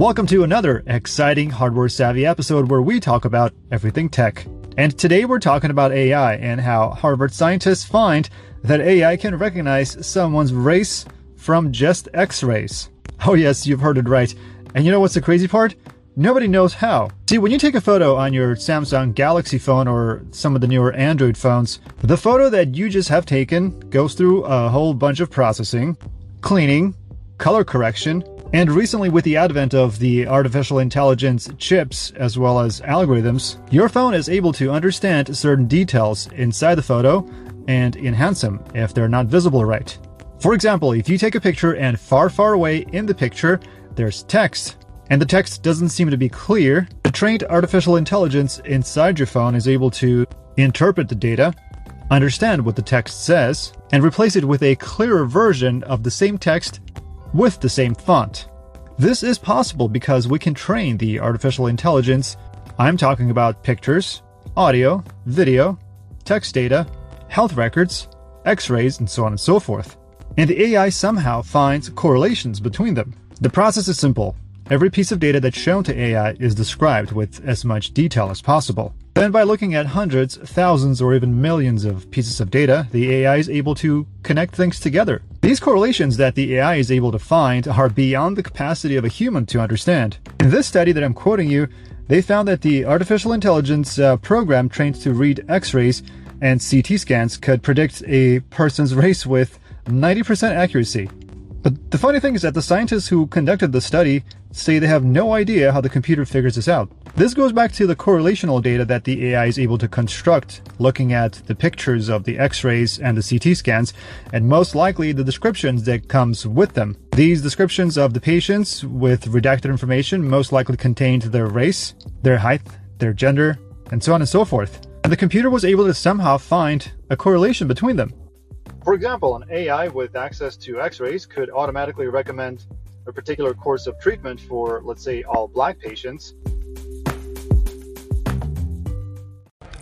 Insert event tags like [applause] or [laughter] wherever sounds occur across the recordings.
Welcome to another exciting hardware savvy episode where we talk about everything tech. And today we're talking about AI and how Harvard scientists find that AI can recognize someone's race from just x rays. Oh, yes, you've heard it right. And you know what's the crazy part? Nobody knows how. See, when you take a photo on your Samsung Galaxy phone or some of the newer Android phones, the photo that you just have taken goes through a whole bunch of processing, cleaning, color correction, and recently, with the advent of the artificial intelligence chips as well as algorithms, your phone is able to understand certain details inside the photo and enhance them if they're not visible right. For example, if you take a picture and far, far away in the picture, there's text, and the text doesn't seem to be clear, the trained artificial intelligence inside your phone is able to interpret the data, understand what the text says, and replace it with a clearer version of the same text with the same font. This is possible because we can train the artificial intelligence. I'm talking about pictures, audio, video, text data, health records, x rays, and so on and so forth. And the AI somehow finds correlations between them. The process is simple. Every piece of data that's shown to AI is described with as much detail as possible. Then, by looking at hundreds, thousands, or even millions of pieces of data, the AI is able to connect things together. These correlations that the AI is able to find are beyond the capacity of a human to understand. In this study that I'm quoting you, they found that the artificial intelligence uh, program trained to read x rays and CT scans could predict a person's race with 90% accuracy. But the funny thing is that the scientists who conducted the study say they have no idea how the computer figures this out. This goes back to the correlational data that the AI is able to construct looking at the pictures of the x-rays and the CT scans, and most likely the descriptions that comes with them. These descriptions of the patients with redacted information most likely contained their race, their height, their gender, and so on and so forth. And the computer was able to somehow find a correlation between them. For example, an AI with access to x rays could automatically recommend a particular course of treatment for, let's say, all black patients.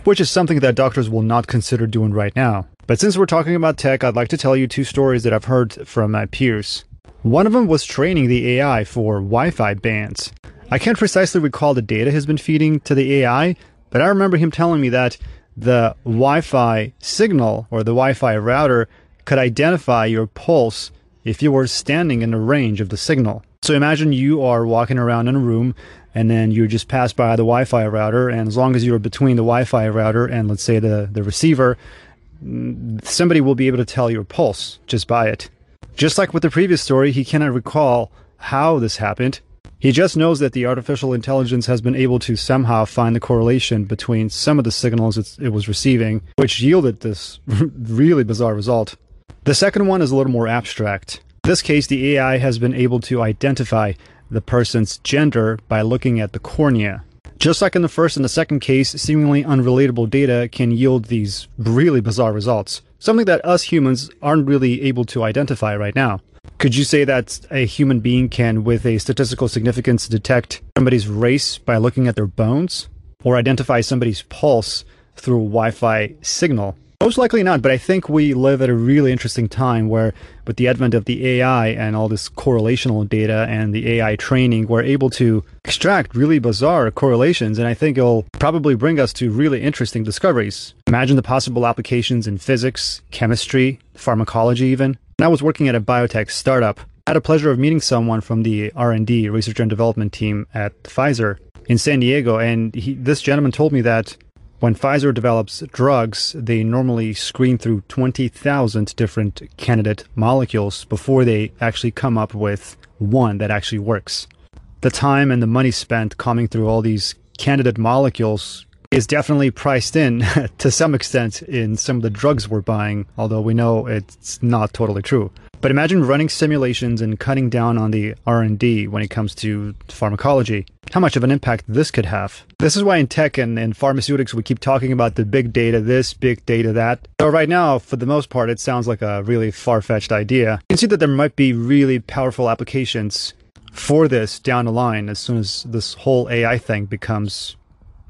Which is something that doctors will not consider doing right now. But since we're talking about tech, I'd like to tell you two stories that I've heard from my peers. One of them was training the AI for Wi Fi bands. I can't precisely recall the data he's been feeding to the AI, but I remember him telling me that the Wi Fi signal or the Wi Fi router could identify your pulse if you were standing in the range of the signal. So imagine you are walking around in a room and then you just pass by the Wi Fi router, and as long as you're between the Wi Fi router and let's say the, the receiver, mm, somebody will be able to tell your pulse just by it. Just like with the previous story, he cannot recall how this happened, he just knows that the artificial intelligence has been able to somehow find the correlation between some of the signals it was receiving, which yielded this [laughs] really bizarre result. The second one is a little more abstract. In this case, the AI has been able to identify the person's gender by looking at the cornea. Just like in the first and the second case, seemingly unrelatable data can yield these really bizarre results. Something that us humans aren't really able to identify right now. Could you say that a human being can, with a statistical significance, detect somebody's race by looking at their bones? Or identify somebody's pulse through a Wi Fi signal? Most likely not, but I think we live at a really interesting time where, with the advent of the AI and all this correlational data and the AI training, we're able to extract really bizarre correlations, and I think it'll probably bring us to really interesting discoveries. Imagine the possible applications in physics, chemistry, pharmacology, even. When I was working at a biotech startup, I had a pleasure of meeting someone from the R&D, research and development team at Pfizer in San Diego, and he, this gentleman told me that when Pfizer develops drugs, they normally screen through 20,000 different candidate molecules before they actually come up with one that actually works. The time and the money spent combing through all these candidate molecules is definitely priced in [laughs] to some extent in some of the drugs we're buying, although we know it's not totally true. But imagine running simulations and cutting down on the R&D when it comes to pharmacology. How much of an impact this could have. This is why in tech and in pharmaceutics we keep talking about the big data this, big data that. So right now, for the most part, it sounds like a really far-fetched idea. You can see that there might be really powerful applications for this down the line as soon as this whole AI thing becomes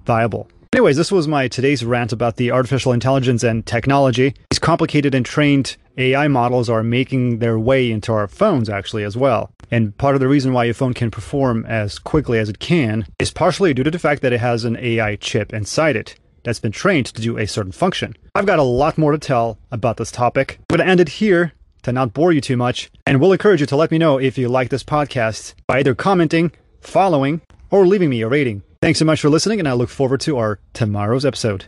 viable. Anyways, this was my today's rant about the artificial intelligence and technology. These complicated and trained AI models are making their way into our phones actually as well. And part of the reason why your phone can perform as quickly as it can is partially due to the fact that it has an AI chip inside it that's been trained to do a certain function. I've got a lot more to tell about this topic. I'm going to end it here to not bore you too much, and will encourage you to let me know if you like this podcast by either commenting, following, or leaving me a rating. Thanks so much for listening, and I look forward to our tomorrow's episode.